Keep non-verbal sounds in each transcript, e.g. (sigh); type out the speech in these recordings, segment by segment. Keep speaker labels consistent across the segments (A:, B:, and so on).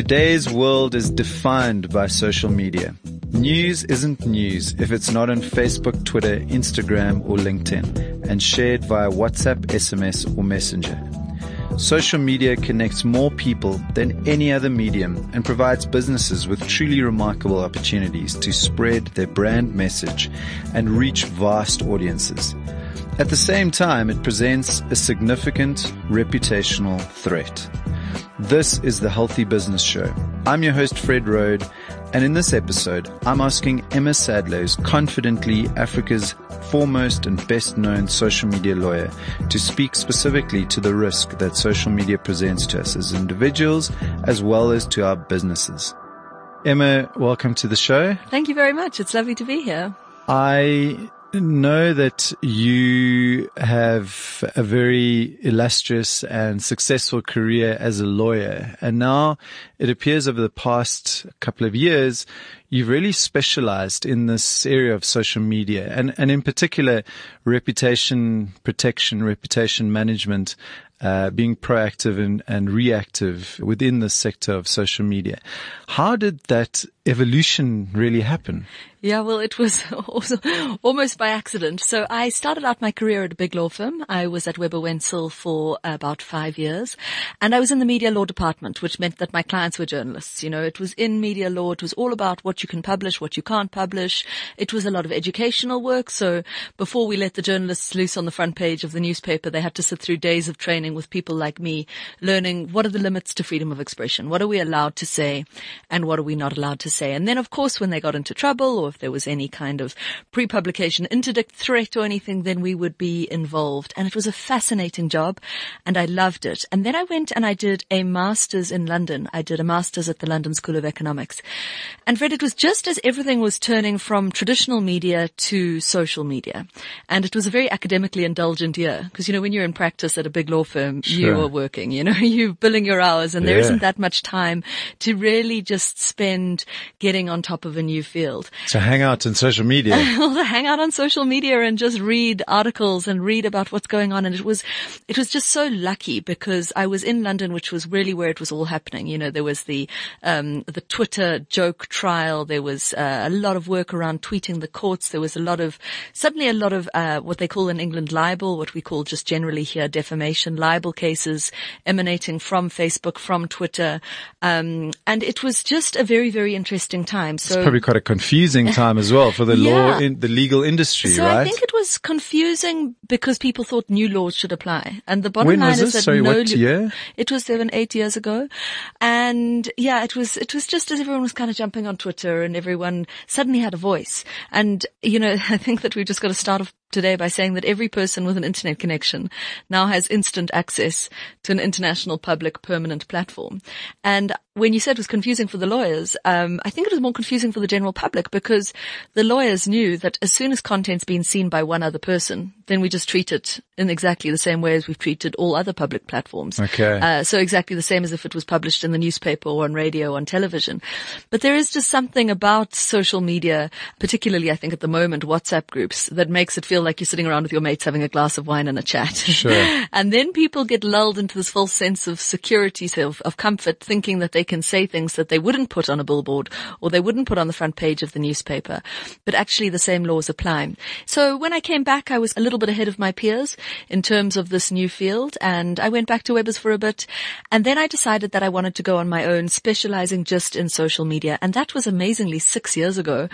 A: Today's world is defined by social media. News isn't news if it's not on Facebook, Twitter, Instagram, or LinkedIn and shared via WhatsApp, SMS, or Messenger. Social media connects more people than any other medium and provides businesses with truly remarkable opportunities to spread their brand message and reach vast audiences. At the same time, it presents a significant reputational threat. This is the Healthy Business Show. I'm your host, Fred Roed, and in this episode, I'm asking Emma Sadleir, confidently Africa's foremost and best known social media lawyer, to speak specifically to the risk that social media presents to us as individuals as well as to our businesses. Emma, welcome to the show.
B: Thank you very much. It's lovely to be here.
A: I know that you have a very illustrious and successful career as a lawyer. And now it appears over the past couple of years, you've really specialized in this area of social media and, and in particular, reputation protection, reputation management, uh, being proactive and, and reactive within the sector of social media. How did that evolution really happen?
B: Yeah, well, it was (laughs) almost by accident. So I started out my career at a big law firm. I was at Webber Wentzel for about five years and I was in the media law department, which meant that my clients were journalists. You know, it was in media law. It was all about what you can publish, what you can't publish. It was a lot of educational work. So before we let the journalists loose on the front page of the newspaper, they had to sit through days of training with people like me, learning what are the limits to freedom of expression? What are we allowed to say and what are we not allowed to say? And then of course, when they got into trouble or if there was any kind of pre-publication interdict threat or anything, then we would be involved. And it was a fascinating job and I loved it. And then I went and I did a master's in London. I did a master's at the London School of Economics. And Fred, it was just as everything was turning from traditional media to social media. And it was a very academically indulgent year because, you know, when you're in practice at a big law firm, sure. you are working, you know, (laughs) you're billing your hours and yeah. there isn't that much time to really just spend getting on top of a new field.
A: So hang out on social media. (laughs)
B: to hang out on social media and just read articles and read about what's going on. And it was, it was just so lucky because I was in London, which was really where it was all happening. You know, there was the, um, the Twitter joke trial. There was uh, a lot of work around tweeting the courts. There was a lot of, suddenly a lot of, uh, what they call in England libel, what we call just generally here defamation, libel cases emanating from Facebook, from Twitter. Um, and it was just a very, very interesting time.
A: So it's probably quite a confusing time as well for the (laughs) yeah. law in the legal industry,
B: so
A: right? I
B: think it was confusing because people thought new laws should apply. And the bottom
A: when
B: line is
A: this?
B: that
A: Sorry,
B: no
A: what year?
B: It was seven, eight years ago. And yeah, it was, it was just as everyone was kind of jumping on Twitter and everyone suddenly had a voice. And, you know, (laughs) I think that we've just got to start off today by saying that every person with an internet connection now has instant access to an international public permanent platform. And when you said it was confusing for the lawyers, um, I think it was more confusing for the general public because the lawyers knew that as soon as content's been seen by one other person, then we just treat it in exactly the same way as we've treated all other public platforms.
A: Okay.
B: Uh, so exactly the same as if it was published in the newspaper or on radio or on television. But there is just something about social media, particularly I think at the moment, WhatsApp groups, that makes it feel like you're sitting around with your mates having a glass of wine and a chat.
A: Sure. (laughs)
B: and then people get lulled into this false sense of security, of, of comfort, thinking that they can say things that they wouldn't put on a billboard or they wouldn't put on the front page of the newspaper. But actually the same laws apply. So when I came back, I was a little bit ahead of my peers in terms of this new field and I went back to Webbers for a bit. And then I decided that I wanted to go on my own, specializing just in social media. And that was amazingly six years ago.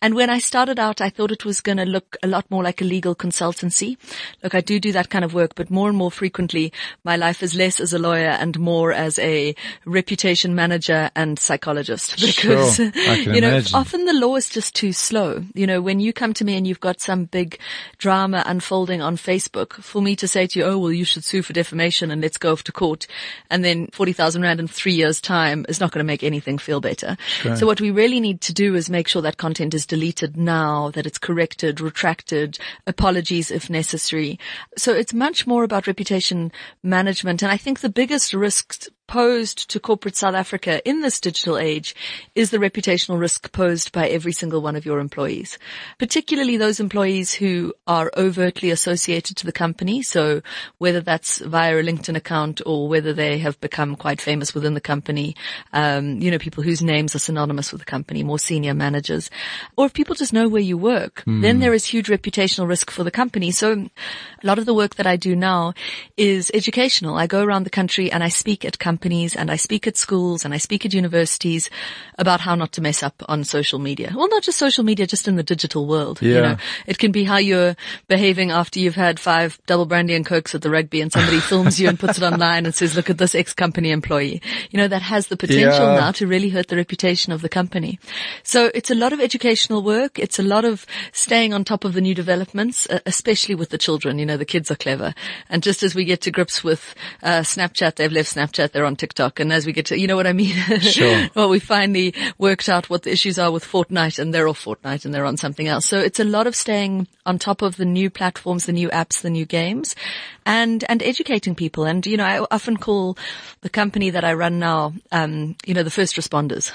B: And when I started out, I thought it was going to look a lot more like a legal consultancy. Look, I do do that kind of work, but more and more frequently, my life is less as a lawyer and more as a reputation manager and psychologist
A: because, sure, (laughs) you
B: know,
A: imagine.
B: often the law is just too slow. You know, when you come to me and you've got some big drama unfolding on Facebook for me to say to you, oh, well, you should sue for defamation and let's go off to court. And then 40,000 rand in three years time is not going to make anything feel better.
A: Sure.
B: So what we really need to do is make sure that content is deleted now, that it's corrected, retracted, apologies if necessary. So it's much more about reputation management. And I think the biggest risks posed to corporate South Africa in this digital age is the reputational risk posed by every single one of your employees, particularly those employees who are overtly associated to the company. So whether that's via a LinkedIn account or whether they have become quite famous within the company, um, you know, people whose names are synonymous with the company, more senior managers, or if people just know where you work, mm. then there is huge reputational risk for the company. So a lot of the work that I do now is educational. I go around the country and I speak at companies companies and I speak at schools and I speak at universities about how not to mess up on social media. Well, not just social media, just in the digital world.
A: Yeah.
B: You know, it can be how you're behaving after you've had five double brandy and cokes at the rugby and somebody (laughs) films you and puts it online and says, look at this ex-company employee. You know, that has the potential
A: Yeah.
B: now to really hurt the reputation of the company. So it's a lot of educational work. It's a lot of staying on top of the new developments, uh, especially with the children. You know, the kids are clever. And just as we get to grips with uh, Snapchat, they've left Snapchat, they're on TikTok. And as we get to, you know what I mean? (laughs)
A: Sure.
B: well, we finally worked out what the issues are with Fortnite and they're off Fortnite and they're on something else. So it's a lot of staying on top of the new platforms, the new apps, the new games and, and educating people. And, you know, I often call the company that I run now, um, you know, the first responders.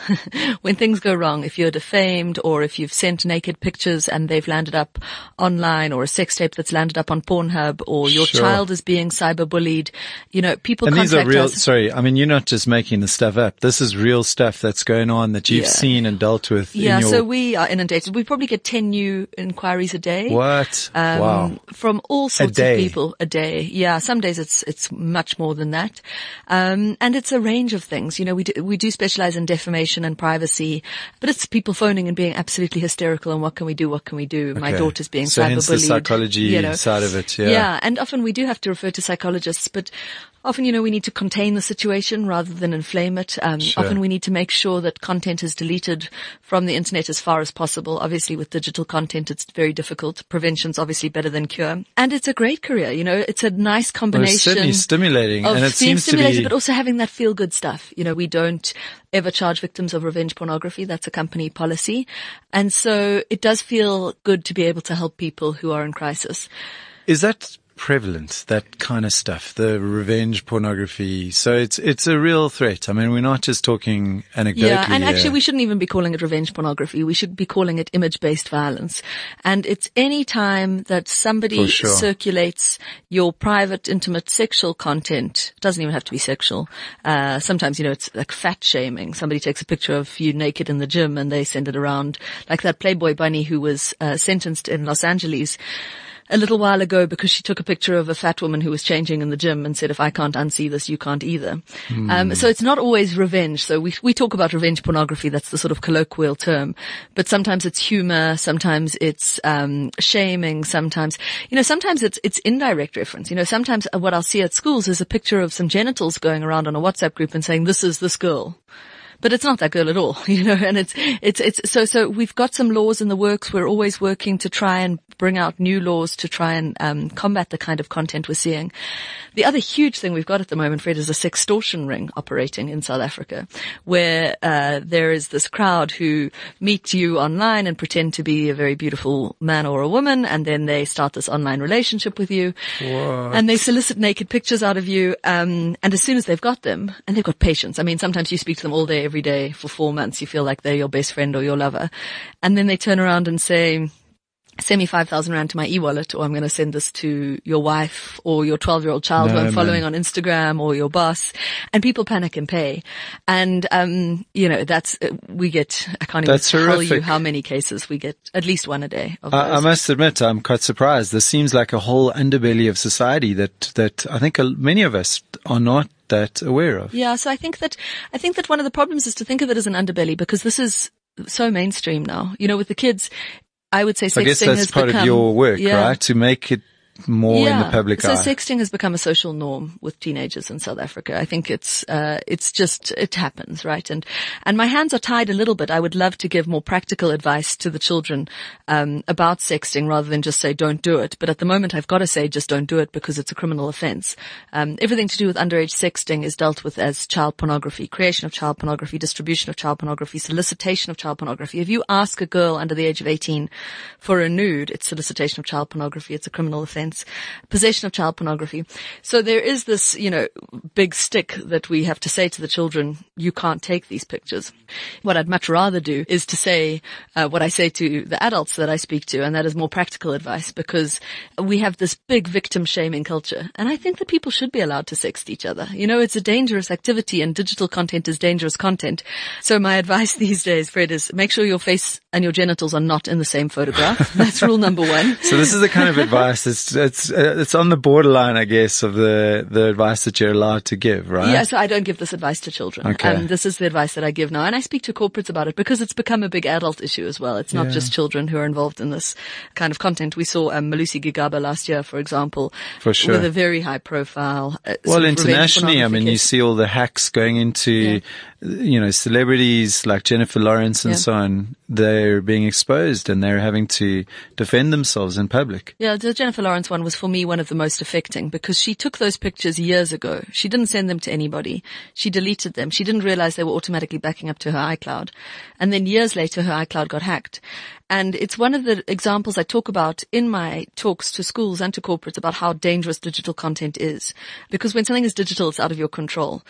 B: (laughs) when things go wrong, if you're defamed or if you've sent naked pictures and they've landed up online or a sex tape that's landed up on Pornhub or your
A: Sure.
B: child is being cyberbullied, you know, people
A: And these are real,
B: us.
A: sorry, I mean, you're not just making the stuff up. This is real stuff that's going on that you've
B: Yeah.
A: seen and dealt with
B: Yeah,
A: your,
B: so we are inundated. We probably get 10 new inquiries a day.
A: what?
B: Um,
A: wow.
B: From all sorts of people a day. Yeah, some days it's it's much more than that, um, and it's a range of things. You know, we do, we do specialize in defamation and privacy, but it's people phoning and being absolutely hysterical. And what can we do? What can we do? My daughter's being
A: So hence the psychology
B: you know.
A: side of it, yeah.
B: Yeah, and often we do have to refer to psychologists, but often, you know, we need to contain the situation rather than inflame it. Um,
A: Sure.
B: Often we need to make sure that content is deleted from the internet as far as possible. Obviously with digital content, it's very difficult. Prevention's obviously better than cure. And it's a great career, you know, it's a nice
A: Well,
B: combination.
A: it's certainly stimulating
B: of
A: and it
B: being
A: seems to be,
B: but also having that feel good stuff. You know, we don't ever charge victims of revenge pornography. That's a company policy. And so it does feel good to be able to help people who are in crisis.
A: is that prevalent, that kind of stuff, the revenge pornography? So it's, it's a real threat. I mean, we're not just talking anecdotally.
B: Yeah, and actually we shouldn't even be calling it revenge pornography. We should be calling it image-based violence. And it's any time that somebody
A: sure.
B: circulates your private, intimate sexual content, it doesn't even have to be sexual. Uh, sometimes, you know, it's like fat shaming. Somebody takes a picture of you naked in the gym and they send it around. Like that Playboy bunny who was uh, sentenced in Los Angeles a little while ago because she took a picture of a fat woman who was changing in the gym and said, if I can't unsee this, you can't either. Um, so it's not always revenge. So we, we talk about revenge pornography. That's the sort of colloquial term, but sometimes it's humor. Sometimes it's, um, shaming. Sometimes, you know, sometimes it's, it's indirect reference. You know, sometimes what I'll see at schools is a picture of some genitals going around on a WhatsApp group and saying, this is this girl but it's not that girl at all, (laughs) you know, and it's, it's, it's, so, so we've got some laws in the works. We're always working to try and bring out new laws to try and, um, combat the kind of content we're seeing. The other huge thing we've got at the moment, Fred, is a sextortion ring operating in South Africa where, uh, there is this crowd who meet you online and pretend to be a very beautiful man or a woman. And then they start this online relationship with you and they solicit naked pictures out of you. Um, and as soon as they've got them, and they've got patience. I mean, sometimes you speak to them all day, every day for four months. You feel like they're your best friend or your lover. And then they turn around and say, send me 5,000 rand to my e-wallet or I'm going to send this to your wife or your 12 year old child who I'm following
A: man.
B: on Instagram or your boss and people panic and pay. And, um, you know, that's, uh, we get, I can't even
A: That's
B: tell you how many cases we get, at least one a day of
A: I, I must admit, I'm quite surprised. This seems like a whole underbelly of society that, that I think many of us are not that aware of.
B: Yeah, so I think that I think that one of the problems is to think of it as an underbelly because this is so mainstream now. You know, with the kids, I would say
A: I guess that's part
B: become
A: of your work,
B: yeah.
A: right? To make it more in the public
B: so
A: eye.
B: sexting has become a social norm with teenagers in South Africa. I think it's uh, it's just it happens, right? And and my hands are tied a little bit. I would love to give more practical advice to the children um, about sexting rather than just say don't do it. But at the moment, I've got to say just don't do it because it's a criminal offence. Um, everything to do with underage sexting is dealt with as child pornography, creation of child pornography, distribution of child pornography, solicitation of child pornography. If you ask a girl under the age of 18 for a nude, it's solicitation of child pornography. It's a criminal offence. Possession of child pornography. So there is this, you know, big stick that we have to say to the children, you can't take these pictures. What I'd much rather do is to say uh, what I say to the adults that I speak to, and that is more practical advice because we have this big victim shaming culture. And I think that people should be allowed to sext each other. You know, it's a dangerous activity and digital content is dangerous content. So my advice (laughs) these days, Fred, is make sure your face and your genitals are not in the same photograph. That's rule number one.
A: So this is the kind of advice that's it's uh, it's on the borderline, I guess, of the the advice that you're allowed to give, right?
B: Yeah, so I don't give this advice to children.
A: Okay.
B: Um, this is the advice that I give now, and I speak to corporates about it because it's become a big adult issue as well. It's not
A: Yeah.
B: just children who are involved in this kind of content. We saw um, Malusi Gigaba last year, for example,
A: For sure.
B: with a very high profile. Uh,
A: Well, internationally, I mean, you see all the hacks going into, you know, celebrities like Jennifer Lawrence and
B: Yeah.
A: so on. They're being exposed and they're having to defend themselves in public.
B: Yeah, the Jennifer Lawrence one was for me one of the most affecting because she took those pictures years ago. She didn't send them to anybody. She deleted them. She didn't realize they were automatically backing up to her iCloud. And then years later, her iCloud got hacked. And it's one of the examples I talk about in my talks to schools and to corporates about how dangerous digital content is. Because when something is digital, it's out of your control.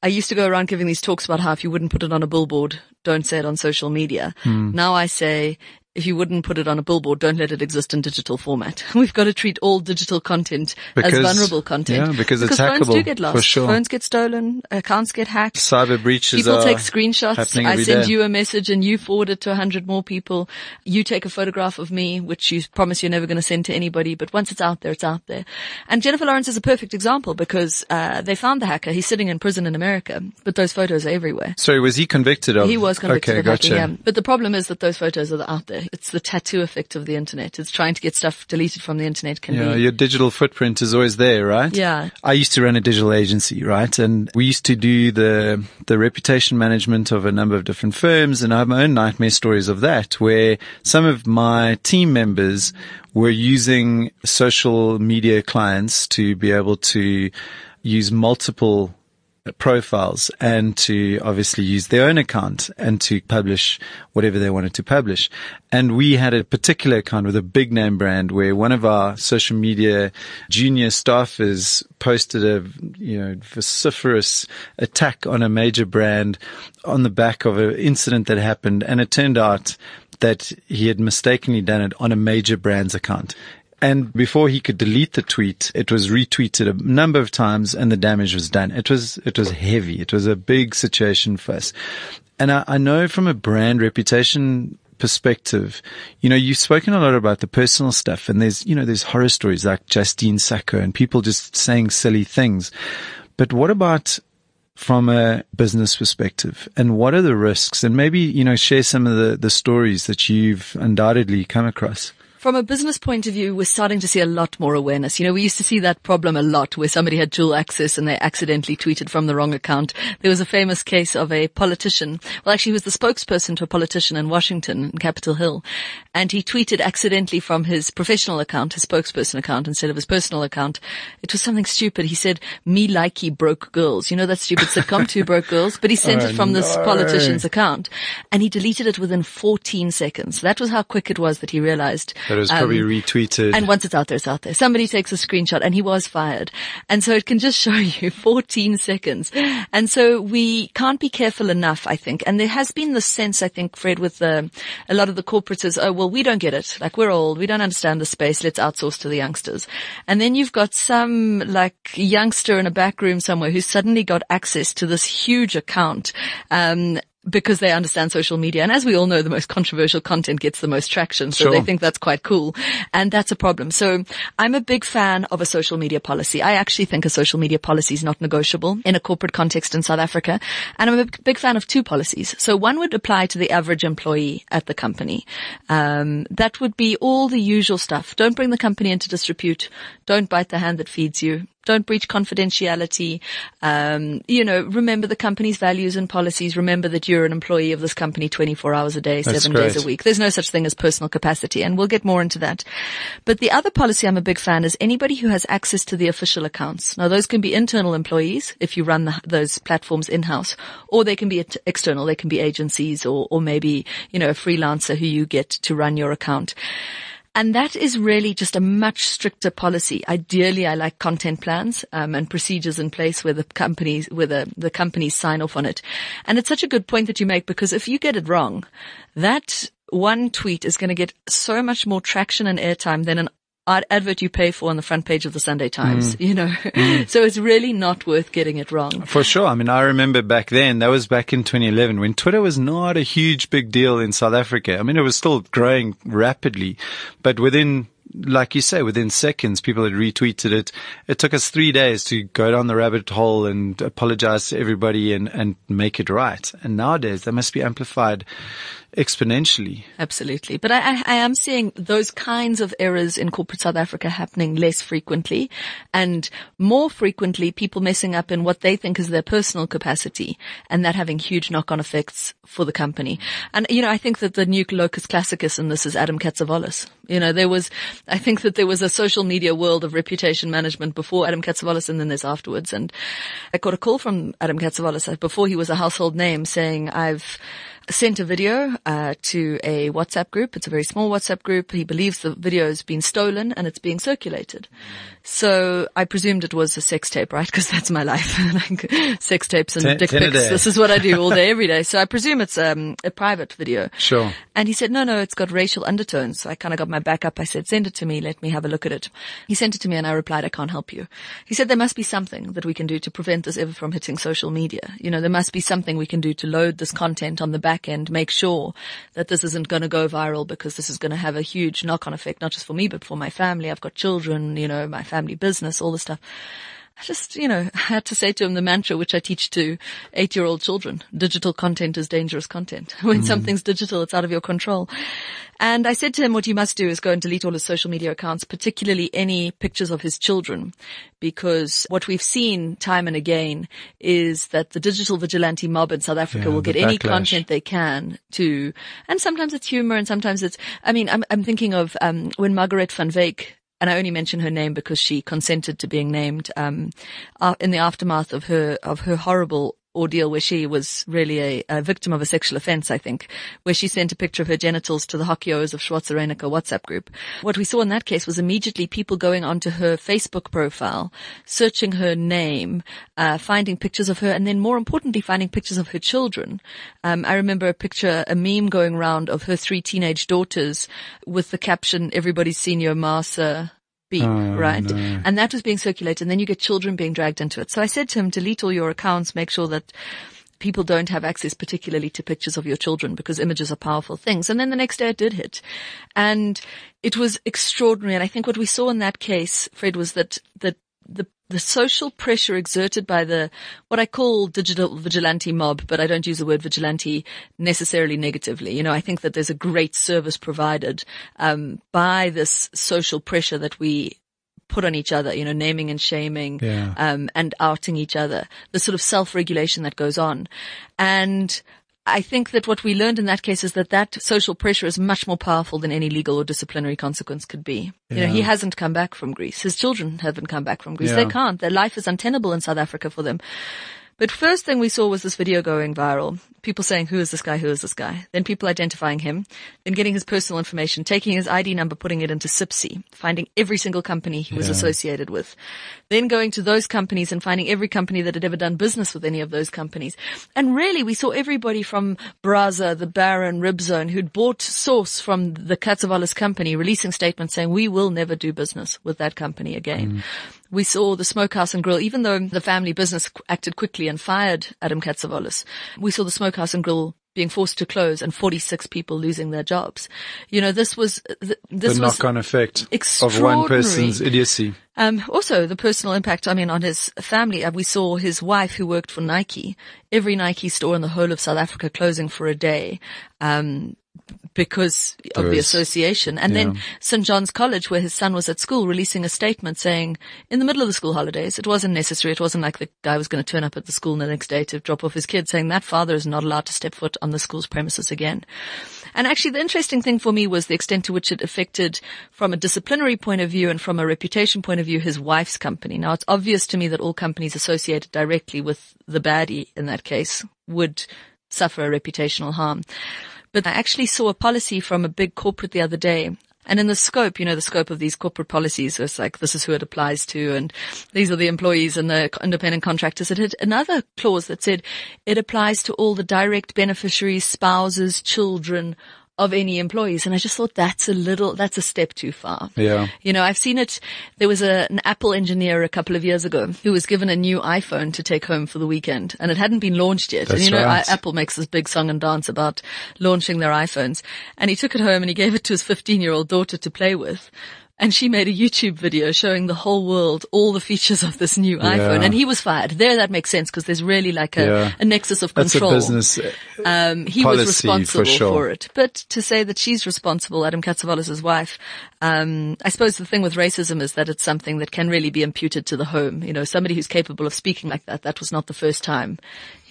B: I used to go around giving these talks about how if you wouldn't put it on a billboard, don't say it on social media. Hmm. Now I say, if you wouldn't put it on a billboard, don't let it exist in digital format. (laughs) We've got to treat all digital content as vulnerable content.
A: yeah, because it's
B: phones do get
A: for
B: lost.
A: sure.
B: Phones get stolen, accounts get hacked.
A: Cyber breaches
B: People take screenshots. I send
A: day.
B: you a message and you forward it to a hundred more people. You take a photograph of me, which you promise you're never going to send to anybody. But once it's out there, it's out there. And Jennifer Lawrence is a perfect example because uh, they found the hacker. He's sitting in prison in America, but those photos are everywhere.
A: Sorry, was he convicted of?
B: He was convicted
A: okay,
B: of
A: gotcha.
B: hacking, yeah. But the problem is that those photos are out there. It's the tattoo effect of the internet. It's trying to get stuff deleted from the internet can
A: Yeah,
B: be.
A: your digital footprint is always there, right?
B: Yeah.
A: I used to run a digital agency, right? And we used to do the, the reputation management of a number of different firms and I have my own nightmare stories of that where some of my team members were using social media clients to be able to use multiple profiles and to obviously use their own account and to publish whatever they wanted to publish. And we had a particular account with a big name brand where one of our social media junior staffers posted a, you know, vociferous attack on a major brand on the back of an incident that happened. And it turned out that he had mistakenly done it on a major brand's account. And before he could delete the tweet, it was retweeted a number of times and the damage was done. It was, it was heavy. It was a big situation for us. And I, I know from a brand reputation perspective, you know, you've spoken a lot about the personal stuff and there's, you know, there's horror stories like Justine Sacco and people just saying silly things. But what about from a business perspective and what are the risks and maybe, you know, share some of the, the stories that you've undoubtedly come across.
B: From a business point of view, we're starting to see a lot more awareness. You know, we used to see that problem a lot where somebody had dual access and they accidentally tweeted from the wrong account. There was a famous case of a politician. Well, actually, he was the spokesperson to a politician in Washington, in Capitol Hill. And he tweeted accidentally from his professional account, his spokesperson account, instead of his personal account. It was something stupid. He said, me likey broke girls. You know that stupid sitcom, Two Broke Girls? But he sent
A: Oh,
B: it from this politician's account and he deleted it within 14 seconds. That was how quick it was that he realized.
A: That was probably
B: um,
A: retweeted.
B: and once it's out there, it's out there. Somebody takes a screenshot and he was fired. And so it can just (laughs) show you 14 seconds. And so we can't be careful enough, I think. And there has been this sense, I think, Fred, with the, a lot of the corporates is, oh, well, we don't get it. Like we're old. We don't understand the space. Let's outsource to the youngsters. And then you've got some like youngster in a back room somewhere who's suddenly got access to this huge account. Um, because they understand social media. And as we all know, the most controversial content gets the most traction. So
A: Sure.
B: they think that's quite cool. And that's a problem. So I'm a big fan of a social media policy. I actually think a social media policy is not negotiable in a corporate context in South Africa. And I'm a big fan of two policies. So one would apply to the average employee at the company. Um, that would be all the usual stuff. Don't bring the company into disrepute. Don't bite the hand that feeds you. Don't breach confidentiality. Um, you know, remember the company's values and policies. Remember that you're an employee of this company 24 hours a day,
A: That's
B: seven days a week. There's no such thing as personal capacity, and we'll get more into that. But the other policy I'm a big fan is anybody who has access to the official accounts. Now, those can be internal employees if you run the, those platforms in-house, or they can be external. They can be agencies or, or maybe, you know, a freelancer who you get to run your account. And that is really just a much stricter policy. Ideally, I like content plans um, and procedures in place where the companies, where the, the companies sign off on it. And it's such a good point that you make because if you get it wrong, that one tweet is going to get so much more traction and airtime than an advert you pay for on the front page of the Sunday Times, mm. you know. Mm. (laughs) so it's really not worth getting it wrong.
A: For sure. I mean, I remember back then, that was back in 2011 when Twitter was not a huge big deal in South Africa. I mean, it was still growing rapidly, but within like you say, within seconds, people had retweeted it. It took us three days to go down the rabbit hole and apologize to everybody and, and make it right. And nowadays, that must be amplified exponentially.
B: Absolutely. But I, I, I, am seeing those kinds of errors in corporate South Africa happening less frequently and more frequently people messing up in what they think is their personal capacity and that having huge knock-on effects for the company. And, you know, I think that the new locus classicus in this is Adam Catzavelos. You know, there was, I think that there was a social media world of reputation management before Adam Catzavelos and then there's afterwards. And I got a call from Adam Catzavelos before he was a household name saying, I've, sent a video uh, to a WhatsApp group. It's a very small WhatsApp group. He believes the video has been stolen and it's being circulated. So I presumed it was a sex tape, right? (laughs) Because that's my life. (laughs) Like sex tapes and
A: Ten-
B: dick
A: ten
B: pics. This is what I do all day, (laughs) every day. So I presume it's um, a private video.
A: Sure.
B: And he said, no, no, it's got racial undertones. So I kind of got my back up. I said, send it to me. Let me have a look at it. He sent it to me and I replied, I can't help you. He said, there must be something that we can do to prevent this ever from hitting social media. You know, there must be something we can do to load this content on the back end, make sure that this isn't going to go viral because this is going to have a huge knock on effect, not just for me, but for my family. I've got children, you know, my family business, all this stuff. I just, you know, (laughs) had to say to him the mantra which I teach to eight year old children. Digital content is dangerous content. (laughs) When something's digital, it's out of your control. And I said to him, what you must do is go and delete all his social media accounts, particularly any pictures of his children, because what we've seen time and again is that the digital vigilante mob in South Africa
A: Yeah,
B: will get any
A: backlash.
B: content they can to, and sometimes it's humor and sometimes it's, I mean, I'm, I'm thinking of, um, when Margaret van Wyk and I only mention her name because she consented to being named um, in the aftermath of her of her horrible ordeal where she was really a, a victim of a sexual offense, I think, where she sent a picture of her genitals to the Hockeyos of Schwarzenegger WhatsApp group. What we saw in that case was immediately people going onto her Facebook profile, searching her name, uh, finding pictures of her, and then more importantly, finding pictures of her children. Um, I remember a picture, a meme going around of her three teenage daughters with the caption, everybody's seen your Beep,
A: Oh,
B: right?
A: no.
B: And that was being circulated. And then you get children being dragged into it. So I said to him, delete all your accounts, make sure that people don't have access particularly to pictures of your children because images are powerful things. And then the next day it did hit. And it was extraordinary. And I think what we saw in that case, Fred, was that, that the the social pressure exerted by the what I call digital vigilante mob, but I don't use the word vigilante necessarily negatively. You know, I think that there's a great service provided um, by this social pressure that we put on each other. You know, naming and shaming,
A: Yeah.
B: um, and outing each other. The sort of self-regulation that goes on, and I think that what we learned in that case is that that social pressure is much more powerful than any legal or disciplinary consequence could be. You know, he hasn't come back from Greece. His children haven't come back from Greece. They can't. Their life is untenable in South Africa for them. But first thing we saw was this video going viral. People saying, who is this guy? Who is this guy? Then people identifying him, then getting his personal information, taking his ID number, putting it into CIPC, finding every single company he was
A: Yeah.
B: associated with. Then going to those companies and finding every company that had ever done business with any of those companies. And really we saw everybody from Braza, the Baron, Ribzone, who'd bought sauce from the Catzavelos company releasing statements saying, we will never do business with that company again. Mm. We saw the smokehouse and grill, even though the family business acted quickly and fired Adam Catzavelos, we saw the smokehouse and grill being forced to close and 46 people losing their jobs. You know, this was, th- this
A: the knock-on effect of one person's idiocy.
B: um, also the personal impact, I mean, on his family. Uh, we saw his wife who worked for Nike, every Nike store in the whole of South Africa closing for a day, um, because of the
A: Because-
B: association. And then St. John's College, where his son was at school, releasing a statement saying, in the middle of the school holidays, it wasn't necessary. It wasn't like the guy was going to turn up at the school the next day to drop off his kid, saying that father is not allowed to step foot on the school's premises again. And actually the interesting thing for me was the extent to which it affected from a disciplinary point of view and from a reputation point of view his wife's company. Now it's obvious to me that all companies associated directly with the baddie in that case would suffer a reputational harm. But I actually saw a policy from a big corporate the other day And in the scope, you know, the scope of these corporate policies was like, this is who it applies to and these are the employees and the independent contractors. It had another clause that said it applies to all the direct beneficiaries, spouses, children of any employees. And I just thought that's a little, that's a step too far.
A: Yeah.
B: You know, I've seen it. There was a, an Apple engineer a couple of years ago who was given a new iPhone to take home for the weekend and it hadn't been launched yet.
A: That's
B: and you know,
A: right.
B: I, Apple makes this big song and dance about launching their iPhones and he took it home and he gave it to his 15 year old daughter to play with. And she made a YouTube video showing the whole world all the features of this new iPhone. And he was fired. There that makes sense because there's really like a,
A: Yeah.
B: a nexus of control.
A: That's a business.
B: Um, he was responsible
A: for sure.
B: it. But to say that she's responsible, Adam Catzavelos' wife, um, I suppose the thing with racism is that it's something that can really be imputed to the home. You know, somebody who's capable of speaking like that, that was not the first time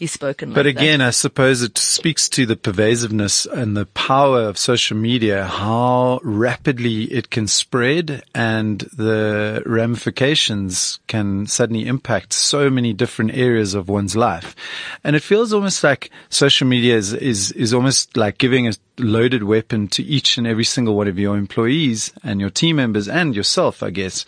B: he's spoken like
A: But
B: that.
A: again, I suppose it speaks to the pervasiveness and the power of social media, how rapidly it can spread and the ramifications can suddenly impact so many different areas of one's life. And it feels almost like social media is, is, is almost like giving a loaded weapon to each and every single one of your employees and your team members and yourself, I guess,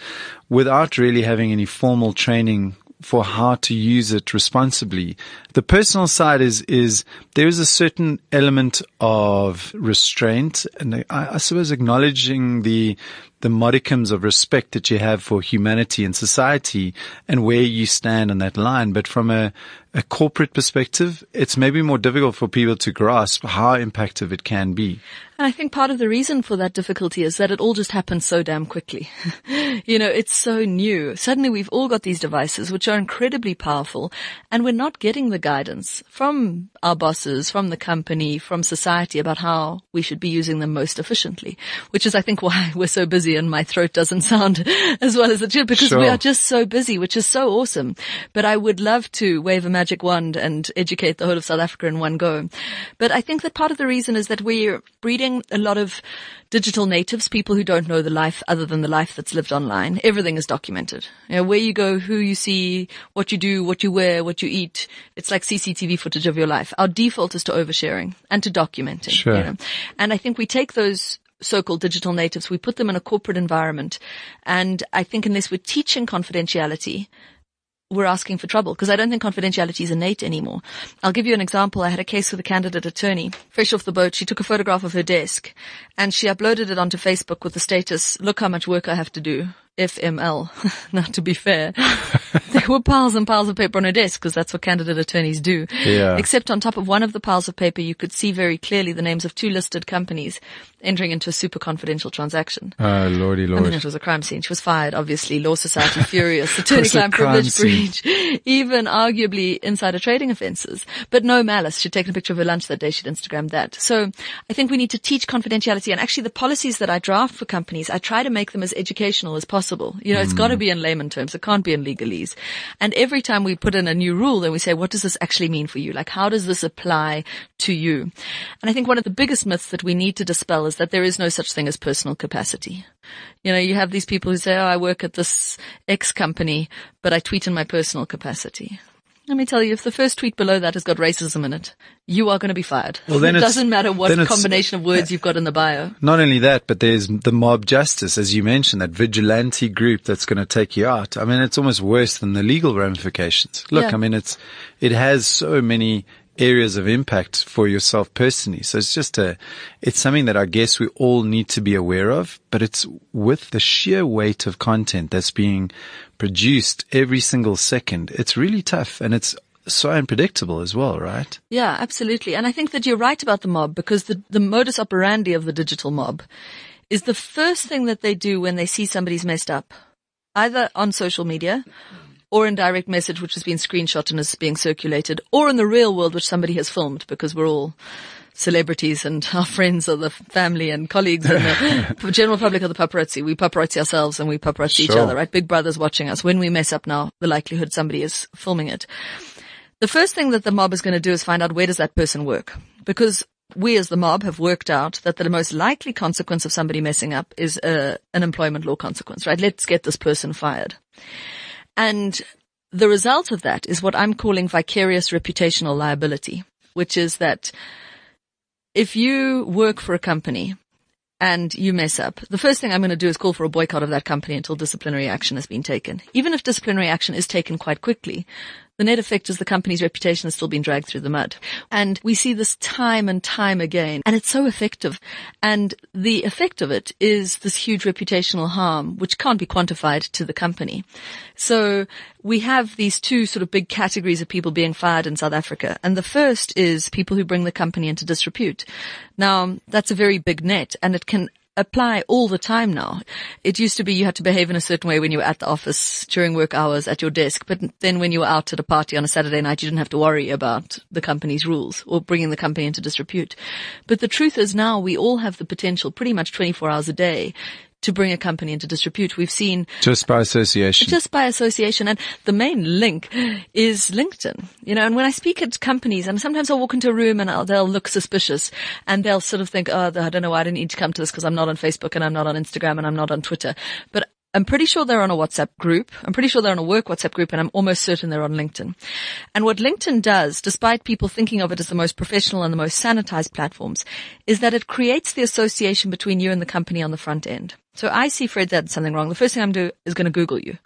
A: without really having any formal training for how to use it responsibly. The personal side is, is there is a certain element of restraint and I, I suppose acknowledging the, the modicums of respect that you have for humanity and society and where you stand on that line. But from a, a corporate perspective, it's maybe more difficult for people to grasp how impactful it can be.
B: And I think part of the reason for that difficulty is that it all just happens so damn quickly. (laughs) you know, it's so new. Suddenly we've all got these devices which are incredibly powerful and we're not getting the guidance from our bosses, from the company, from society about how we should be using them most efficiently, which is I think (laughs) why we're so busy and my throat doesn't (laughs) sound as well as it should because we are just so busy, which is so awesome. But I would love to wave a magic wand and educate the whole of South Africa in one go. But I think that part of the reason is that we're breeding a lot of digital natives, people who don't know the life other than the life that's lived online. Everything is documented. You know, where you go, who you see, what you do, what you wear, what you eat. It's like CCTV footage of your life. Our default is to oversharing and to documenting.
A: Sure.
B: You know? And I think we take those so-called digital natives, we put them in a corporate environment. And I think unless we're teaching confidentiality, we're asking for trouble because I don't think confidentiality is innate anymore. I'll give you an example. I had a case with a candidate attorney, fresh off the boat. She took a photograph of her desk and she uploaded it onto Facebook with the status, look how much work I have to do. FML. (laughs) now to be fair, (laughs) there were piles and piles of paper on her desk because that's what candidate attorneys do.
A: Yeah.
B: Except on top of one of the piles of paper, you could see very clearly the names of two listed companies entering into a super confidential transaction.
A: Oh, lordy
B: I mean, it was a crime scene. She was fired, obviously. Law Society (laughs) furious. Attorney-client privilege breach. Even arguably insider trading offences. But no malice. She'd taken a picture of her lunch that day. She'd Instagrammed that. So I think we need to teach confidentiality. And actually the policies that I draft for companies, I try to make them as educational as possible. You know, it's got to hmm. be in layman terms. It can't be in legalese. And every time we put in a new rule, then we say, what does this actually mean for you? Like, how does this apply to you? And I think one of the biggest myths that we need to dispel is that there is no such thing as personal capacity. You know, you have these people who say, oh, I work at this X company, but I tweet in my personal capacity. Let me tell you, if the first tweet below that has got racism in it, you are going to be fired.
A: Well, then
B: it doesn't matter what combination of words you've got in the bio.
A: Not only that, but there's the mob justice, as you mentioned, that vigilante group that's going to take you out. I mean, it's almost worse than the legal ramifications. Look,
B: Yeah.
A: I mean, it's, it has so many areas of impact for yourself personally. So it's just a, it's something that I guess we all need to be aware of, but it's with the sheer weight of content that's being produced every single second. It's really tough and it's so unpredictable as well, right?
B: Yeah, absolutely. And I think that you're right about the mob because the, the modus operandi of the digital mob is the first thing that they do when they see somebody's messed up, either on social media or in direct message, which has been screenshot and is being circulated, or in the real world, which somebody has filmed because we're all celebrities and (laughs) our friends are the family and colleagues and the (laughs) general public are the paparazzi. We paparazzi ourselves and we paparazzi each other, right? Big brother's watching us. When we mess up now, the likelihood somebody is filming it. The first thing that the mob is going to do is find out where does that person work? Because we as the mob have worked out that the most likely consequence of somebody messing up is uh, an employment law consequence, right? Let's get this person fired. And the result of that is what I'm calling vicarious reputational liability, which is that if you work for a company and you mess up, the first thing I'm going to do is call for a boycott of that company until disciplinary action has been taken. Even if disciplinary action is taken quite quickly, the net effect is the company's reputation has still been dragged through the mud. And we see this time and time again. And it's so effective. And the effect of it is this huge reputational harm, which can't be quantified to the company. So we have these two sort of big categories of people being fired in South Africa. And the first is people who bring the company into disrepute. Now, that's a very big net and it can apply all the time now. It used to be you had to behave in a certain way when you were at the office during work hours at your desk, but then when you were out at a party on a Saturday night, you didn't have to worry about the company's rules or bringing the company into disrepute. But the truth is now we all have the potential pretty much 24 hours a day to bring a company into disrepute. We've seen
A: just by association,
B: just by association. And the main link is LinkedIn, you know, and when I speak at companies and sometimes I'll walk into a room and I'll, they'll look suspicious and they'll sort of think, oh, I don't know why I didn't need to come to this because I'm not on Facebook and I'm not on Instagram and I'm not on Twitter. But I'm pretty sure they're on a WhatsApp group. I'm pretty sure they're on a work WhatsApp group and I'm almost certain they're on LinkedIn. And what LinkedIn does, despite people thinking of it as the most professional and the most sanitized platforms, is that it creates the association between you and the company on the front end. So I see Fred that something wrong. The first thing I'm doing is going to Google you.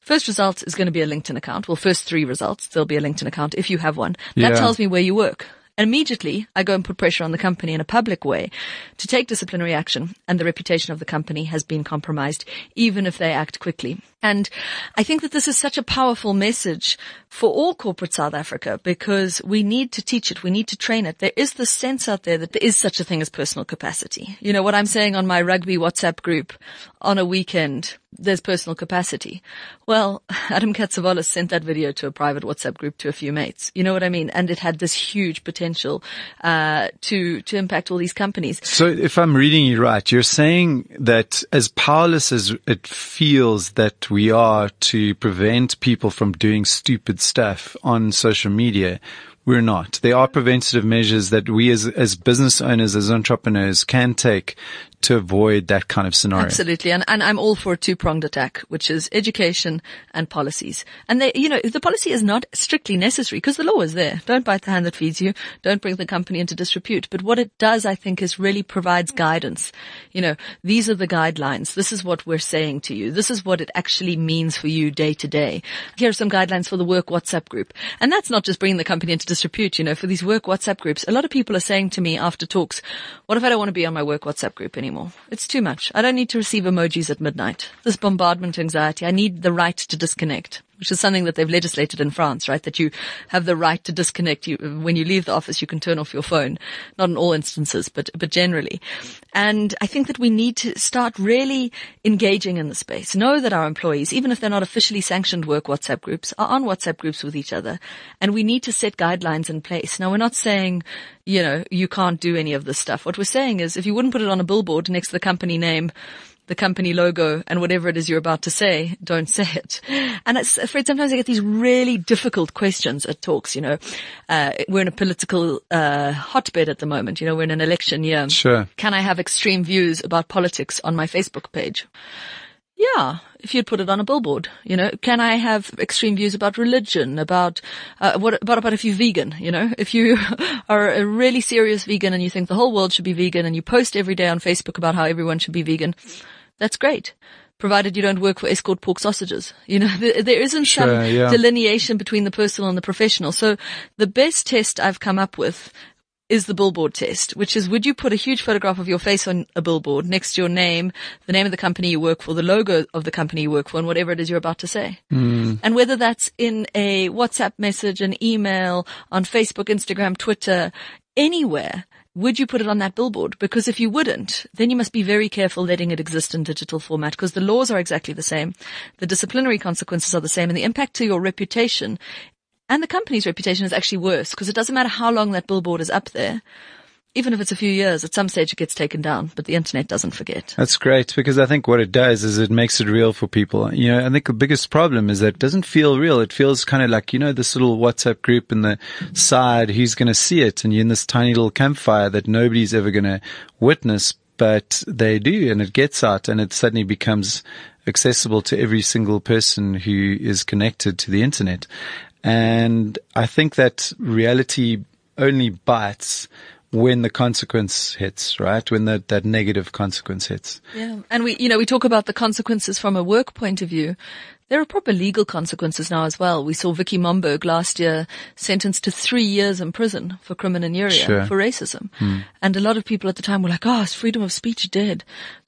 B: First result is going to be a LinkedIn account. Well, first three results, there'll be a LinkedIn account if you have one. That
A: Yeah.
B: tells me where you work. And immediately I go and put pressure on the company in a public way to take disciplinary action and the reputation of the company has been compromised even if they act quickly. And I think that this is such a powerful message for all corporate South Africa because we need to teach it. We need to train it. There is this sense out there that there is such a thing as personal capacity. You know, what I'm saying on my rugby WhatsApp group on a weekend, there's personal capacity. Well, (laughs) Adam Catzavelos sent that video to a private WhatsApp group to a few mates. You know what I mean? And it had this huge potential, uh, to, to impact all these companies.
A: So if I'm reading you right, you're saying that as powerless as it feels that we are to prevent people from doing stupid stuff on social media, we're not. There are preventative measures that we as, as business owners, as entrepreneurs can take to avoid that kind of scenario.
B: Absolutely. And, and I'm all for a two-pronged attack, which is education and policies. And they, you know, the policy is not strictly necessary because the law is there. Don't bite the hand that feeds you. Don't bring the company into disrepute. But what it does, I think, is really provides guidance. You know, these are the guidelines. This is what we're saying to you. This is what it actually means for you day to day. Here are some guidelines for the work WhatsApp group. And that's not just bringing the company into disrepute. You know, for these work WhatsApp groups, a lot of people are saying to me after talks, what if I don't want to be on my work WhatsApp group anymore? It's too much. I don't need to receive emojis at midnight. This bombardment anxiety. I need the right to disconnect, which is something that they've legislated in France, right? That you have the right to disconnect. You, when you leave the office, you can turn off your phone. Not in all instances, but, but generally. And I think that we need to start really engaging in the space. Know that our employees, even if they're not officially sanctioned work WhatsApp groups, are on WhatsApp groups with each other. And we need to set guidelines in place. Now we're not saying, you know, you can't do any of this stuff. What we're saying is if you wouldn't put it on a billboard next to the company name, the company logo and whatever it is you're about to say, don't say it. And it's, Fred, sometimes I get these really difficult questions at talks, you know. Uh, we're in a political, uh, hotbed at the moment, you know, we're in an election year.
A: Sure.
B: Can I have extreme views about politics on my Facebook page? Yeah, if you'd put it on a billboard, you know, can I have extreme views about religion, about, uh, what, what about if you're vegan, you know, if you (laughs) are a really serious vegan and you think the whole world should be vegan and you post every day on Facebook about how everyone should be vegan, that's great. Provided you don't work for Eskort Pork Sausages. You know, (laughs) there, there isn't
A: Sure,
B: some
A: yeah.
B: delineation between the personal and the professional. So the best test I've come up with is the billboard test, which is would you put a huge photograph of your face on a billboard next to your name, the name of the company you work for, the logo of the company you work for, and whatever it is you're about to say. Mm. And whether that's in a WhatsApp message, an email, on Facebook, Instagram, Twitter, anywhere, would you put it on that billboard? Because if you wouldn't, then you must be very careful letting it exist in digital format because the laws are exactly the same. The disciplinary consequences are the same and the impact to your reputation and the company's reputation is actually worse because it doesn't matter how long that billboard is up there. Even if it's a few years, at some stage it gets taken down, but the internet doesn't forget.
A: That's great because I think what it does is it makes it real for people. You know, I think the biggest problem is that it doesn't feel real. It feels kind of like, you know, this little WhatsApp group in the side, who's going to see it? And you're in this tiny little campfire that nobody's ever going to witness, but they do and it gets out and it suddenly becomes accessible to every single person who is connected to the internet. And I think that reality only bites when the consequence hits, right? When the, that negative consequence hits.
B: Yeah. And we, you know, we talk about the consequences from a work point of view. There are proper legal consequences now as well. We saw Vicki Momberg last year sentenced to three years in prison for criminal
A: Sure.
B: for racism. Hmm. And a lot of people at the time were like, oh, is freedom of speech dead?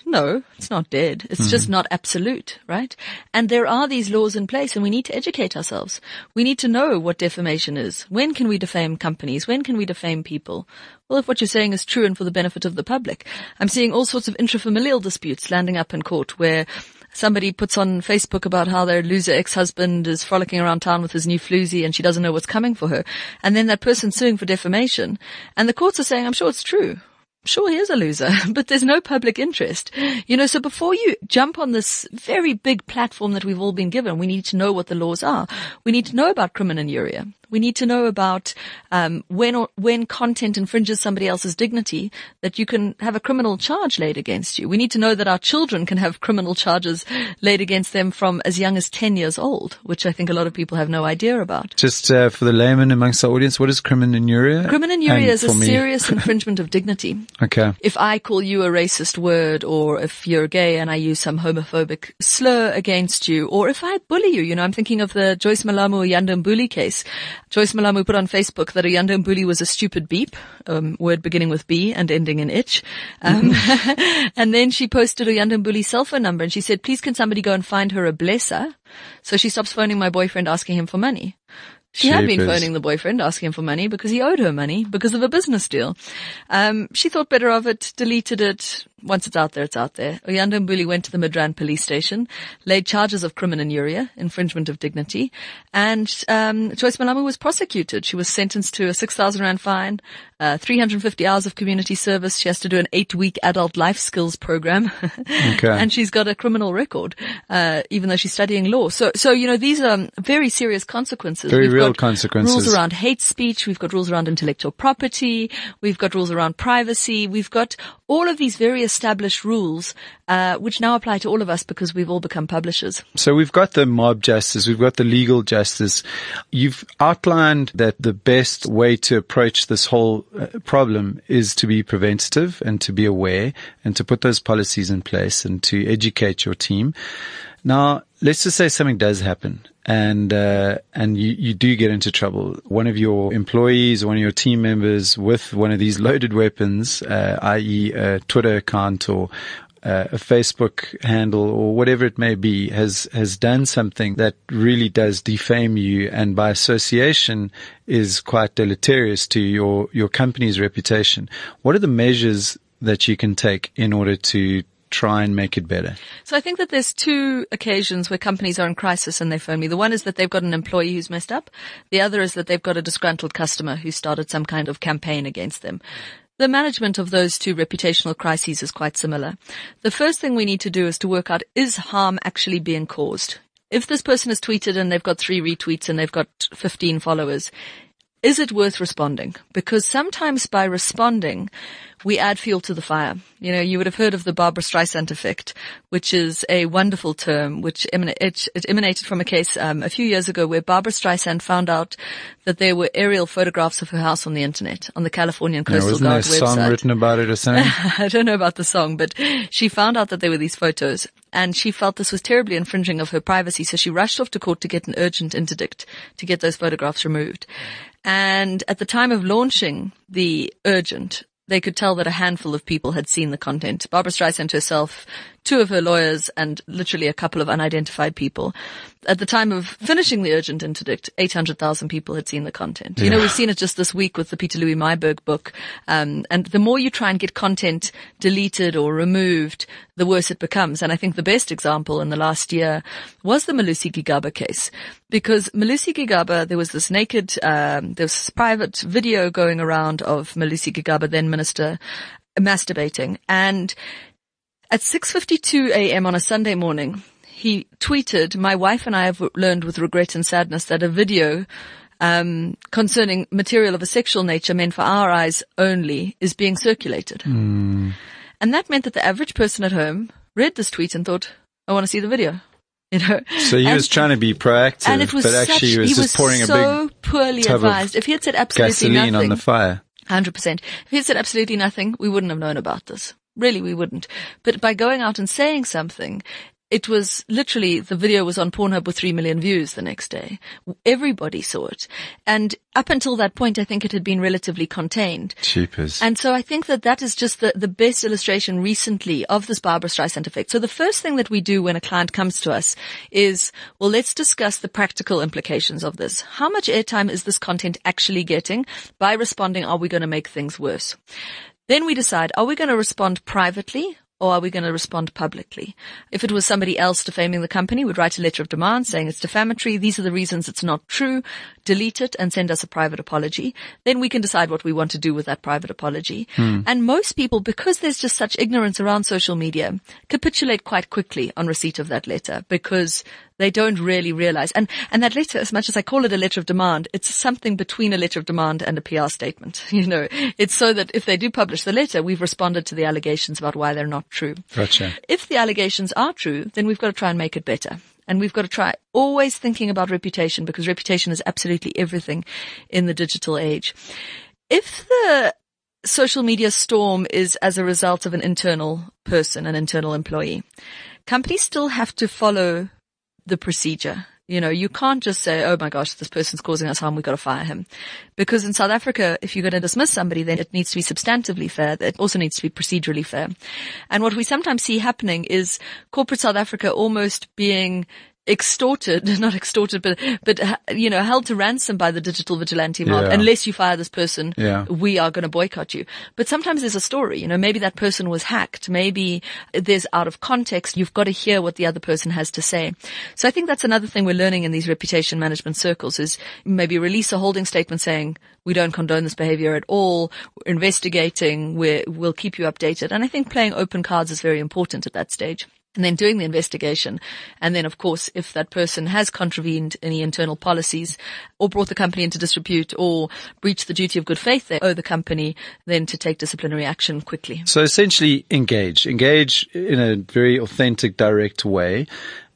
B: No, it's not dead. It's just hmm. not absolute, right? And there are these laws in place and we need to educate ourselves. We need to know what defamation is. When can we defame companies? When can we defame people? Well, if what you're saying is true and for the benefit of the public, I'm seeing all sorts of intrafamilial disputes landing up in court where somebody puts on Facebook about how their loser ex-husband is frolicking around town with his new floozy and she doesn't know what's coming for her. And then that person's suing for defamation and the courts are saying, I'm sure it's true. Sure, he is a loser, (laughs) but there's no public interest. You know, so before you jump on this very big platform that we've all been given, we need to know what the laws are. We need to know about crimen injuria. We need to know about um, when or, when content infringes somebody else's dignity, that you can have a criminal charge laid against you. We need to know that our children can have criminal charges laid against them from as young as 10 years old, which I think a lot of people have no idea about.
A: Just uh, for the layman amongst our audience, what is? Crimen
B: injuria
A: And
B: is a
A: me-
B: serious (laughs) infringement of dignity.
A: Okay.
B: if I call you a racist word or if you're gay and I use some homophobic slur against you or if I bully you, you know, I'm thinking of the Joyce Malamu Oyanda Mbuli case. Joyce Malamu put on Facebook that Oyanda Mbuli was a stupid beep, um, word beginning with B and ending in itch. Um, (laughs) (laughs) and then she posted Oyanda Mbuli's cell phone number and she said, please can somebody go and find her a blesser? So she stops phoning my boyfriend asking him for money. She had been phoning the boyfriend asking him for money because he owed her money because of a business deal. Um, she thought better of it, deleted it. Once it's out there, it's out there. Oyanda Mbuli went to the Midrand police station, laid charges of crimen injuria, infringement of dignity, and um, Joyce Malamu was prosecuted. She was sentenced to a 6,000 rand fine, uh, 350 hours of community service. She has to do an eight-week adult life skills program. (laughs)
A: Okay.
B: and she's got a criminal record, uh, even though she's studying law. So, so, you know, these are very serious consequences.
A: Very
B: We've
A: real
B: got
A: consequences.
B: Rules around hate speech. We've got rules around intellectual property. We've got rules around privacy. We've got all of these very established rules, uh, which now apply to all of us because we've all become publishers.
A: So we've got the mob justice, we've got the legal justice. You've outlined that the best way to approach this whole uh, problem is to be preventative and to be aware and to put those policies in place and to educate your team. Now, let's just say something does happen and uh, and you, you do get into trouble. One of your employees, one of your team members with one of these loaded weapons, uh, i.e., a Twitter account or uh, a Facebook handle or whatever it may be has has done something that really does defame you and by association is quite deleterious to your your company's reputation. What are the measures that you can take in order to try and make it better?
B: So I think that there's two occasions where companies are in crisis and they phone me. The one is that they've got an employee who's messed up. The other is that they've got a disgruntled customer who started some kind of campaign against them. The management of those two reputational crises is quite similar. The first thing we need to do is to work out is harm actually being caused? If this person has tweeted and they've got three retweets and they've got 15 followers, is it worth responding? Because sometimes by responding, we add fuel to the fire. You know, you would have heard of the Barbra Streisand effect, which is a wonderful term, which it, it emanated from a case um, a few years ago where Barbra Streisand found out that there were aerial photographs of her house on the internet, on the Californian
A: There
B: Coastal
A: wasn't there was a
B: Guard
A: song
B: website.
A: written about it or (laughs) something?
B: I don't know about the song, but she found out that there were these photos and she felt this was terribly infringing of her privacy. So she rushed off to court to get an urgent interdict to get those photographs removed. And at the time of launching the urgent, they could tell that a handful of people had seen the content. Barbra Streisand herself, two of her lawyers, and literally a couple of unidentified people. At the time of finishing the urgent interdict, 800,000 people had seen the content. You know, we've seen it just this week with the Pieter-Louis Myburgh book. Um, and the more you try and get content deleted or removed, the worse it becomes. And I think the best example in the last year was the Malusi Gigaba case. Because Malusi Gigaba, there was this naked, um, there was this private video going around of Malusi Gigaba, then minister, masturbating. And at 6.52 a.m. on a Sunday morning, he tweeted, my wife and I have learned with regret and sadness that a video um, concerning material of a sexual nature meant for our eyes only is being circulated. And that meant that the average person at home read this tweet and thought, I want to see the video. (laughs) You know?
A: So he
B: And-
A: was trying to be proactive,
B: and it was
A: but actually
B: such,
A: he was just pouring
B: so
A: a big
B: poorly
A: tub of
B: advised. If he had said absolutely
A: gasoline
B: nothing,
A: on the fire.
B: 100%. If he had said absolutely nothing, we wouldn't have known about this. Really, we wouldn't. But by going out and saying something, it was literally the video was on Pornhub with three million views the next day. Everybody saw it. And up until that point, I think it had been relatively contained.
A: Cheapers.
B: And so I think that that is just the, the best illustration recently of this Barbra Streisand effect. So the first thing that we do when a client comes to us is, well, let's discuss the practical implications of this. How much airtime is this content actually getting? By responding, are we going to make things worse? Then we decide, are we going to respond privately or are we going to respond publicly? If it was somebody else defaming the company, we'd write a letter of demand saying it's defamatory. These are the reasons it's not true. Delete it and send us a private apology. Then we can decide what we want to do with that private apology.
A: Hmm.
B: And most people, because there's just such ignorance around social media, capitulate quite quickly on receipt of that letter because they don't really realize. And, and that letter, as much as I call it a letter of demand, it's something between a letter of demand and a PR statement. (laughs) You know, it's so that if they do publish the letter, we've responded to the allegations about why they're not true.
A: Gotcha.
B: If the allegations are true, then we've got to try and make it better. And we've got to try always thinking about reputation because reputation is absolutely everything in the digital age. If the social media storm is as a result of an internal person, an internal employee, companies still have to follow the procedure. You know, you can't just say, oh my gosh, this person's causing us harm, we've got to fire him. Because in South Africa, if you're going to dismiss somebody, then it needs to be substantively fair. It also needs to be procedurally fair. And what we sometimes see happening is corporate South Africa almost being extorted, (laughs) not extorted, but, but, you know, held to ransom by the digital vigilante mob.
A: Yeah.
B: Unless you fire this person,
A: Yeah.
B: we are going to boycott you. But sometimes there's a story, you know, maybe that person was hacked. Maybe there's out of context. You've got to hear what the other person has to say. So I think that's another thing we're learning in these reputation management circles is maybe release a holding statement saying, we don't condone this behavior at all. We're investigating. We're, we'll keep you updated. And I think playing open cards is very important at that stage and then doing the investigation. And then, of course, if that person has contravened any internal policies or brought the company into disrepute or breached the duty of good faith they owe the company, then to take disciplinary action quickly.
A: So essentially engage, engage in a very authentic, direct way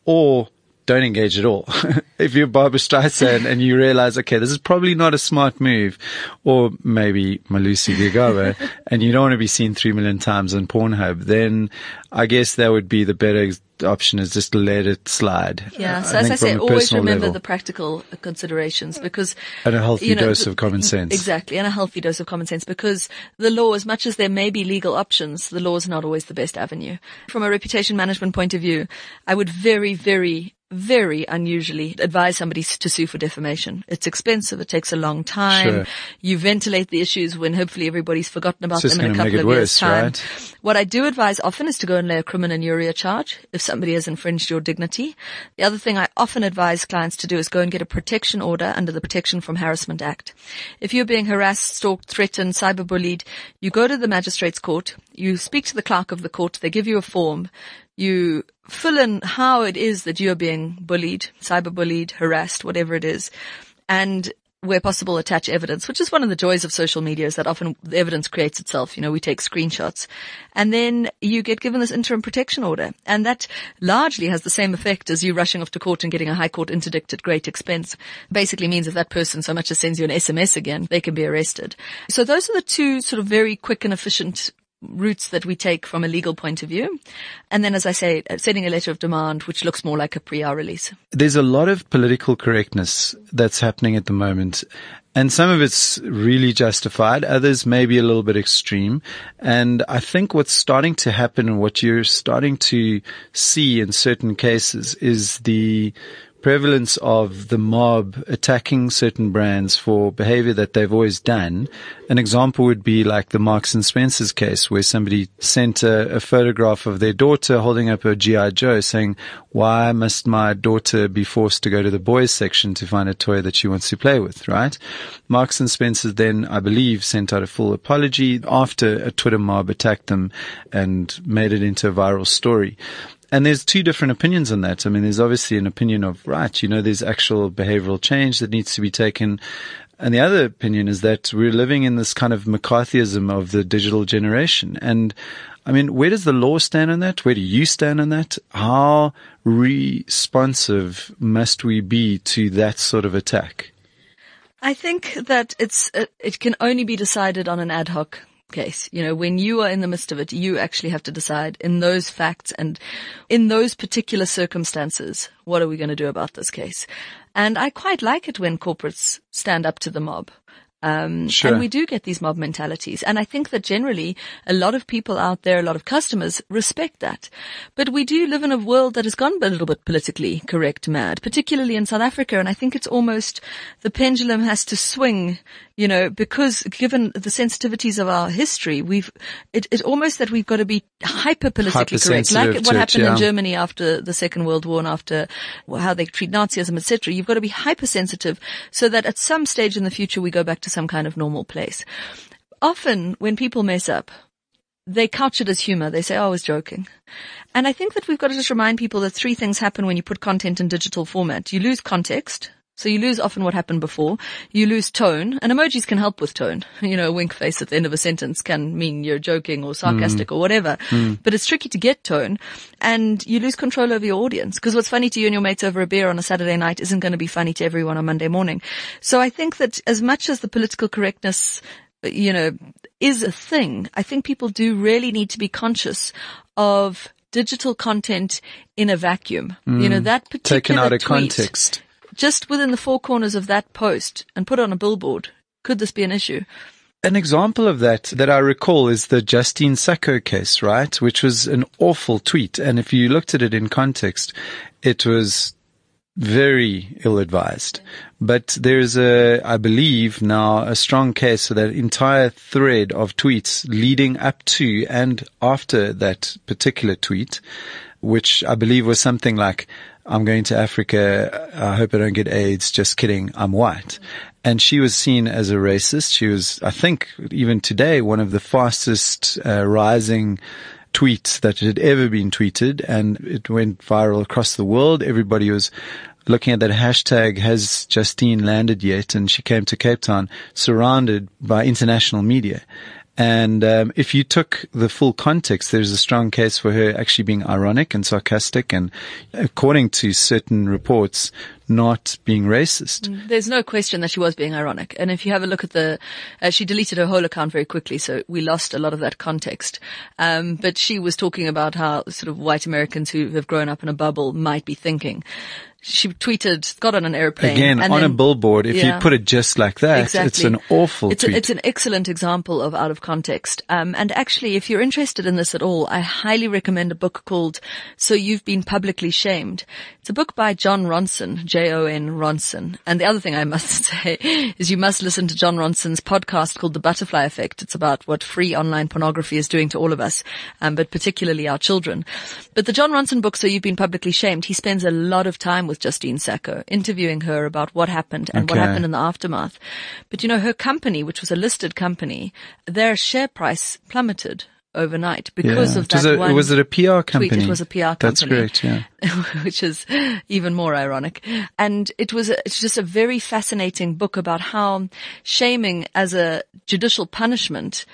A: or don't engage at all. (laughs) if you're Barbra Streisand and you realize, okay, this is probably not a smart move, or maybe Malusi Gigaba, (laughs) and you don't want to be seen three million times on Pornhub, then I guess that would be the better option is just let it slide.
B: Yeah. So as I say, always remember
A: level.
B: the practical considerations because
A: And a healthy
B: you know,
A: dose of common sense.
B: Exactly, and a healthy dose of common sense because the law, as much as there may be legal options, the law is not always the best avenue. From a reputation management point of view, I would very, very very unusually advise somebody to sue for defamation. It's expensive. It takes a long time.
A: Sure.
B: You ventilate the issues when hopefully everybody's forgotten about them in a couple of
A: it
B: years' time.
A: right?
B: What I do advise often is to go and lay a criminal injuria charge if somebody has infringed your dignity. The other thing I often advise clients to do is go and get a protection order under the Protection from Harassment Act. If you're being harassed, stalked, threatened, cyberbullied, you go to the magistrate's court, you speak to the clerk of the court, they give you a form, you fill in how it is that you're being bullied, cyberbullied, harassed, whatever it is, and where possible attach evidence, which is one of the joys of social media is that often the evidence creates itself. You know, we take screenshots and then you get given this interim protection order and that largely has the same effect as you rushing off to court and getting a high court interdict at great expense. Basically means if that person so much as sends you an SMS again, they can be arrested. So those are the two sort of very quick and efficient routes that we take from a legal point of view. And then, as I say, uh, sending a letter of demand, which looks more like a pre-R release.
A: there's a lot of political correctness that's happening at the moment. And some of it's really justified. Others may be a little bit extreme. And I think what's starting to happen and what you're starting to see in certain cases is the prevalence of the mob attacking certain brands for behavior that they've always done. An example would be like the Marks and Spencer's case where somebody sent a, a photograph of their daughter holding up a G.I. Joe saying, why must my daughter be forced to go to the boys section to find a toy that she wants to play with, right? Marks and Spencer then, I believe, sent out a full apology after a Twitter mob attacked them and made it into a viral story. And there's two different opinions on that. I mean, there's obviously an opinion of, right, you know, there's actual behavioral change that needs to be taken. And the other opinion is that we're living in this kind of McCarthyism of the digital generation. And I mean, where does the law stand on that? Where do you stand on that? How responsive must we be to that sort of attack?
B: I think that it's uh, it can only be decided on an ad hoc case. You know, when you are in the midst of it, you actually have to decide in those facts and in those particular circumstances, what are we going to do about this case? And I quite like it when corporates stand up to the mob. Um,
A: Sure.
B: and we do get these mob mentalities. And I think that generally a lot of people out there, a lot of customers respect that. But we do live in a world that has gone a little bit politically correct mad, particularly in South Africa. And I think it's almost the pendulum has to swing, you know, because given the sensitivities of our history, we've, it, it almost that we've got to be hyper politically correct. Like what
A: to it,
B: happened in. Germany after the Second World War and after how they treat Nazism, etc. You've got to be hypersensitive so that at some stage in the future we go back to some kind of normal place. Often when people mess up, they couch it as humor. They say, oh, I was joking. And I think that we've got to just remind people that three things happen when you put content in digital format. You lose context. So you lose often what happened before. You lose tone and emojis can help with tone. (laughs) You know, a wink face at the end of a sentence can mean you're joking or sarcastic mm. or whatever, mm. but it's tricky to get tone and you lose control over your audience because what's funny to you and your mates over a beer on a Saturday night isn't going to be funny to everyone on Monday morning. So I think that as much as the political correctness you know, is a thing. I think people do really need to be conscious of digital content in a vacuum. You know, mm. that particular
A: Taken out of
B: tweet,
A: context.
B: Just within the four corners of that post and put on a billboard. Could this be an issue?
A: An example of that that I recall is the Justine Sacco case, right? Which was an awful tweet. And if you looked at it in context, it was very ill advised. Mm. But there's a, I believe now, a strong case for that entire thread of tweets leading up to and after that particular tweet, which I believe was something like, I'm going to Africa. I hope I don't get AIDS. Just kidding. I'm white. And she was seen as a racist. She was, I think, even today, one of the fastest uh, rising tweets that had ever been tweeted. And it went viral across the world. Everybody was looking at that hashtag, has Justine landed yet? And she came to Cape Town surrounded by international media. And um, if you took the full context, there's a strong case for her actually being ironic and sarcastic, and according to certain reports, not being racist.
B: There's no question that she was being ironic. And if you have a look at the, uh, she deleted her whole account very quickly, so we lost a lot of that context. Um, but she was talking about how sort of white Americans who have grown up in a bubble might be thinking. She tweeted, got on an airplane.
A: Again,
B: and
A: on a billboard, if
B: Yeah.
A: you put it just like that,
B: Exactly.
A: it's an awful
B: it's, a-
A: tweet.
B: it's an excellent example of out of context. Um, and actually, if you're interested in this at all, I highly recommend a book called "So You've Been Publicly Shamed." It's a book by Jon Ronson, J-O-N Ronson. And the other thing I must (laughs) say is you must listen to Jon Ronson's podcast called "The Butterfly Effect." It's about what free online pornography is doing to all of us, um, but particularly our children. But the Jon Ronson book, "So You've Been Publicly Shamed," he spends a lot of time with Justine Sacco, interviewing her about what happened and what happened in the aftermath. But you know, her company, which was a listed company, their share price plummeted overnight because
A: Yeah.
B: of that
A: it,
B: one.
A: was it a PR company?
B: Tweet. It was a PR company.
A: That's great. Yeah. (laughs)
B: which is even more ironic. And it was a, it's just a very fascinating book about how shaming as a judicial punishment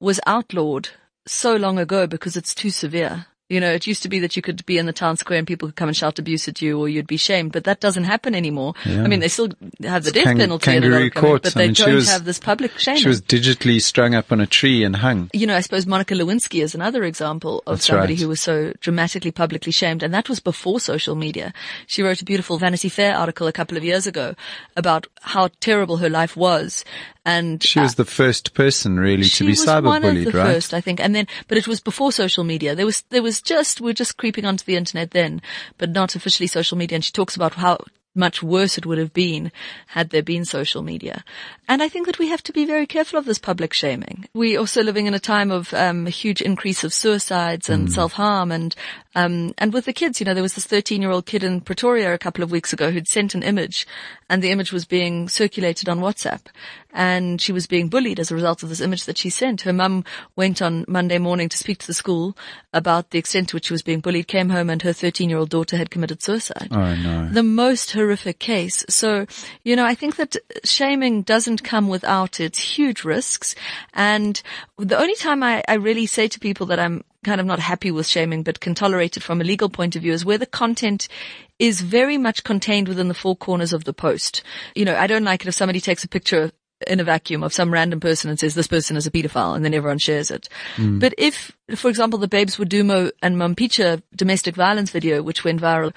B: was outlawed so long ago because it's too severe. You know, it used to be that you could be in the town square and people could come and shout abuse at you or you'd be shamed, but that doesn't happen anymore.
A: Yeah.
B: I mean, they still have the death
A: Kang-
B: penalty in a lot
A: kangaroo
B: of countries,
A: court.
B: but
A: I
B: they
A: mean,
B: don't
A: was-
B: have this public shame.
A: She was digitally strung up on a tree and hung.
B: you know, I suppose Monica Lewinsky is another example of
A: That's
B: somebody
A: right.
B: who was so dramatically publicly shamed, and that was before social media. She wrote a beautiful Vanity Fair article a couple of years ago about how terrible her life was, and
A: She was the first person really to
B: she
A: be
B: was one of
A: cyberbullied,
B: the
A: right?
B: first, I think. And then, but it was before social media. There was, there was just, we are just creeping onto the internet then, but not officially social media. And she talks about how much worse it would have been had there been social media. And I think that we have to be very careful of this public shaming. We're also living in a time of um, a huge increase of suicides and self-harm and um, and with the kids, you know, there was this 13-year-old kid in Pretoria a couple of weeks ago who'd sent an image and the image was being circulated on WhatsApp and she was being bullied as a result of this image that she sent. Her mum went on Monday morning to speak to the school about the extent to which she was being bullied, came home and her 13-year-old daughter had committed suicide
A: Oh no.
B: the most horrific case. So, you know, I think that shaming doesn't come without its huge risks. And the only time I, I really say to people that I'm kind of not happy with shaming, but can tolerate it from a legal point of view is where the content is very much contained within the four corners of the post. You know, I don't like it if somebody takes a picture in a vacuum of some random person and says this person is a pedophile and then everyone shares it. Mm. But if, for example, the Babes Wodumo and Mampintsha domestic violence video, which went viral,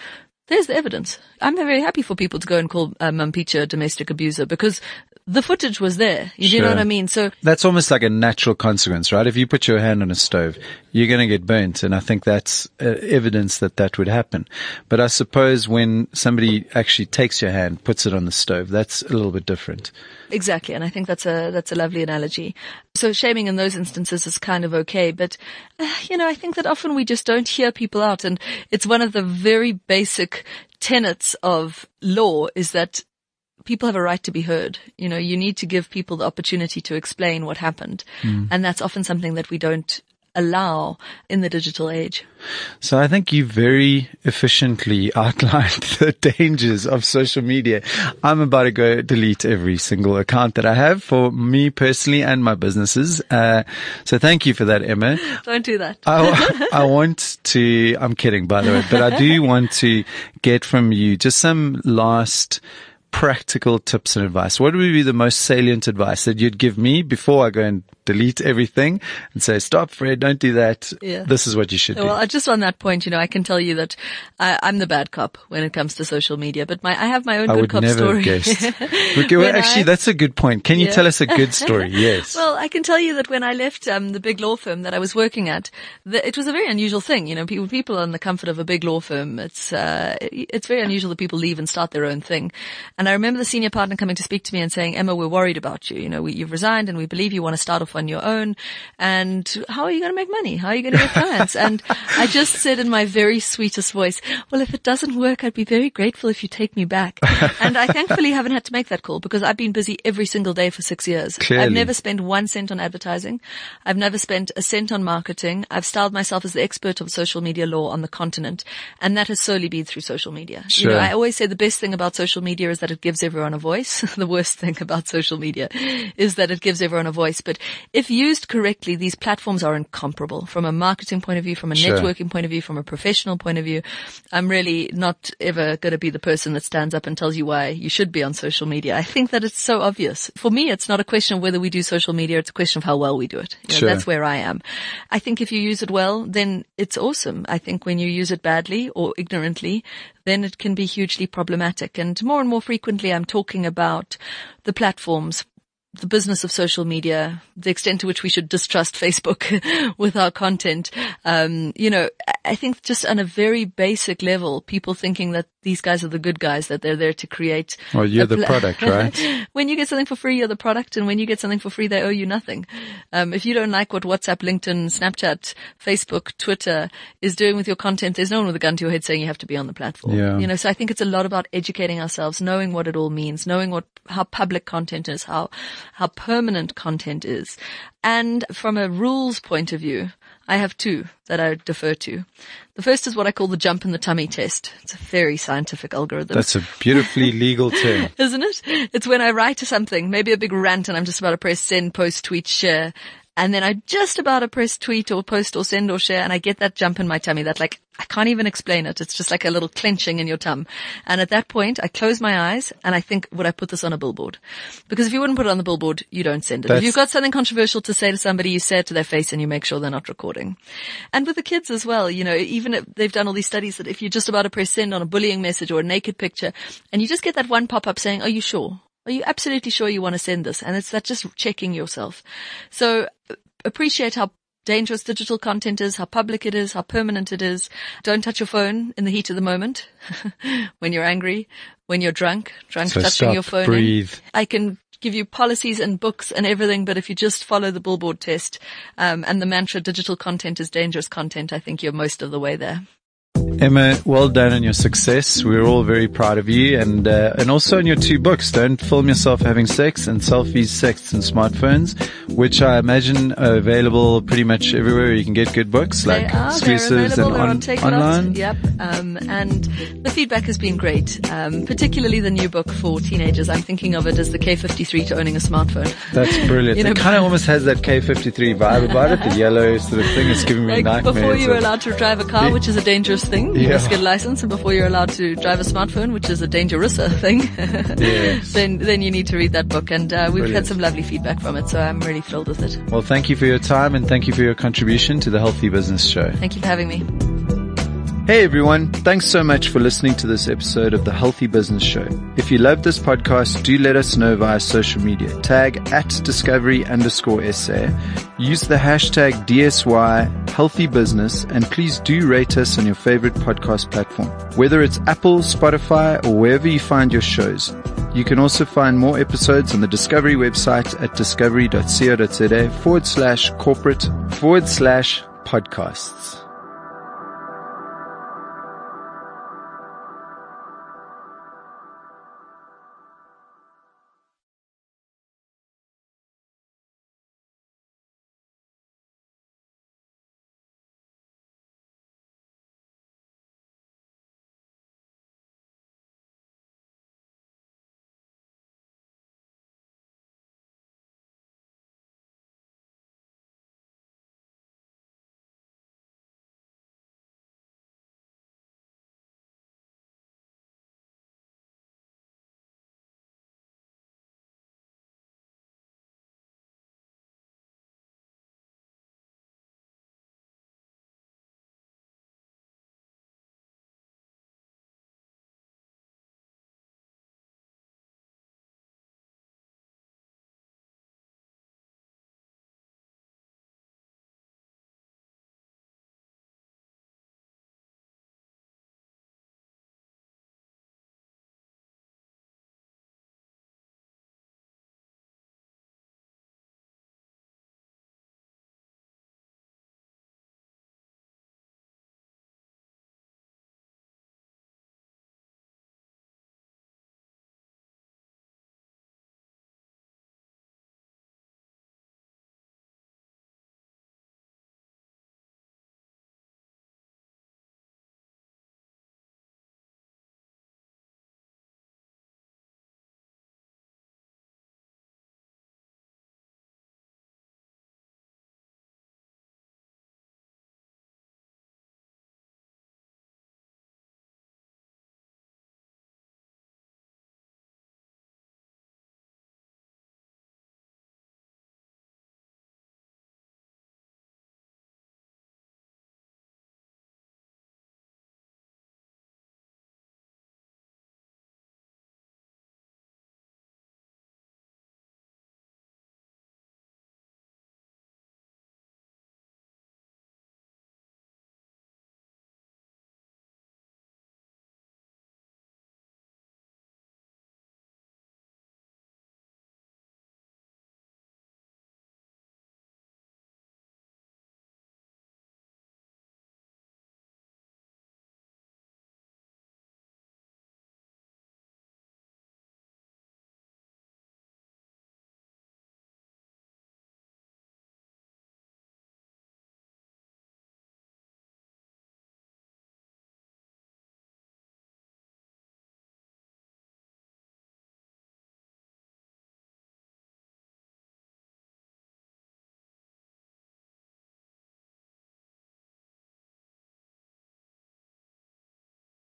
B: there's the evidence. I'm very happy for people to go and call uh, Mampintsha a domestic abuser because the footage was there. You sure. know what I mean? So
A: that's almost like a natural consequence, right? If you put your hand on a stove, you're going to get burnt. And I think that's uh, evidence that that would happen. But I suppose when somebody actually takes your hand, puts it on the stove, that's a little bit different.
B: Exactly. And I think that's a, that's a lovely analogy. So shaming in those instances is kind of okay. But, uh, you know, I think that often we just don't hear people out. And it's one of the very basic tenets of law is that people have a right to be heard. You know, you need to give people the opportunity to explain what happened. Mm. And that's often something that we don't allow in the digital age.
A: So I think you very efficiently (laughs) outlined the dangers of social media. I'm about to go delete every single account that I have for me personally and my businesses. Uh, so thank you for that, Emma. (laughs)
B: Don't do that.
A: I, (laughs) I want to, I'm kidding by the way, but I do want to get from you just some last practical tips and advice? What would be the most salient advice that you'd give me before I go and delete everything and say, stop, Fred, don't do that. Yeah. This is what you should
B: well,
A: do.
B: Well, just on that point, you know, I can tell you that I, am the bad cop when it comes to social media, but my, I have my own
A: I
B: good cop story. (laughs)
A: well, actually, I, that's a good point. Can you yeah. tell us a good story? (laughs) Yes.
B: well, I can tell you that when I left um, the big law firm that I was working at, the, it was a very unusual thing. You know, people, people in the comfort of a big law firm, it's, uh, it's very unusual that people leave and start their own thing. And I remember the senior partner coming to speak to me and saying, Emma, we're worried about you. You know, we, you've resigned and we believe you want to start off on your own. And how are you going to make money? How are you going to get clients? and I just said in my very sweetest voice, well, if it doesn't work, I'd be very grateful if you take me back. (laughs) and I thankfully haven't had to make that call because I've been busy every single day for six years.
A: Clearly.
B: I've never spent one cent on advertising. I've never spent a cent on marketing. I've styled myself as the expert of social media law on the continent. And that has solely been through social media.
A: Sure.
B: You know, I always say the best thing about social media is that it gives everyone a voice. (laughs) the worst thing about social media is that it gives everyone a voice. But if used correctly, these platforms are incomparable from a marketing point of view, from a sure. networking point of view, from a professional point of view. I'm really not ever going to be the person that stands up and tells you why you should be on social media. I think that it's so obvious. For me, it's not a question of whether we do social media. It's a question of how well we do it. You know,
A: sure.
B: That's where I am. I think if you use it well, then it's awesome. I think when you use it badly or ignorantly, then it can be hugely problematic. And more and more frequently, I'm talking about the platforms the business of social media, the extent to which we should distrust Facebook (laughs) with our content. Um, you know, I think just on a very basic level, people thinking that these guys are the good guys, that they're there to create.
A: Well, you're pl- the product, (laughs) right?
B: when you get something for free, you're the product. And when you get something for free, they owe you nothing. Um, if you don't like what WhatsApp, LinkedIn, Snapchat, Facebook, Twitter is doing with your content, there's no one with a gun to your head saying you have to be on the platform.
A: Yeah.
B: You know, so I think it's a lot about educating ourselves, knowing what it all means, knowing what, how public content is, how, how permanent content is. And from a rules point of view, I have two that I defer to. The first is what I call the jump in the tummy test. It's a very scientific algorithm.
A: That's a beautifully (laughs) legal term.
B: Isn't it? It's when I write something, maybe a big rant and I'm just about to press send, post, tweet, share. And then I just about to press tweet or post or send or share and I get that jump in my tummy that like, I can't even explain it. It's just like a little clenching in your tum. And at that point, I close my eyes and I think, would I put this on a billboard? Because if you wouldn't put it on the billboard, you don't send it. That's... If you've got something controversial to say to somebody, you say it to their face and you make sure they're not recording. And with the kids as well, you know, even if they've done all these studies that if you're just about to press send on a bullying message or a naked picture and you just get that one pop up saying, are you sure? Are you absolutely sure you want to send this? And it's that just checking yourself. So appreciate how dangerous digital content is, how public it is, how permanent it is. Don't touch your phone in the heat of the moment, (laughs) when you're angry, when you're drunk, drunk
A: so
B: touching
A: stop,
B: your phone.
A: Breathe.
B: In. I can give you policies and books and everything, but if you just follow the billboard test um, and the mantra digital content is dangerous content, I think you're most of the way there.
A: Emma, well done on your success. We're all very proud of you, and uh, and also on your two books. Don't film yourself having sex and selfies, sex, and smartphones, which I imagine are available pretty much everywhere you can get good books, like
B: they are,
A: exclusives and
B: on,
A: on, online.
B: Yep. Um, and the feedback has been great, um, particularly the new book for teenagers. I'm thinking of it as the K53 to owning a smartphone.
A: That's (laughs) brilliant.
B: You know,
A: it kind of almost has that K53 vibe about it, the yellow sort of thing. It's giving me (laughs)
B: Like
A: nightmares.
B: before you were allowed to drive a car, which is a dangerous thing, you
A: Yeah.
B: must get a license, and before you're allowed to drive a smartphone, which is a dangerous thing, (laughs)
A: Yes.
B: then then you need to read that book. And uh, we've
A: Brilliant.
B: had some lovely feedback from it, so I'm really thrilled with it.
A: Well, thank you for your time and thank you for your contribution to the Healthy Business Show.
B: Thank you for having me.
A: Hey everyone, thanks so much for listening to this episode of the Healthy Business Show. If you love this podcast, do let us know via social media. Tag at discovery underscore SA. Use the hashtag DSY Healthy Business and please do rate us on your favorite podcast platform. Whether it's Apple, Spotify, or wherever you find your shows. You can also find more episodes on the Discovery website at discovery.co.za forward slash corporate forward slash podcasts.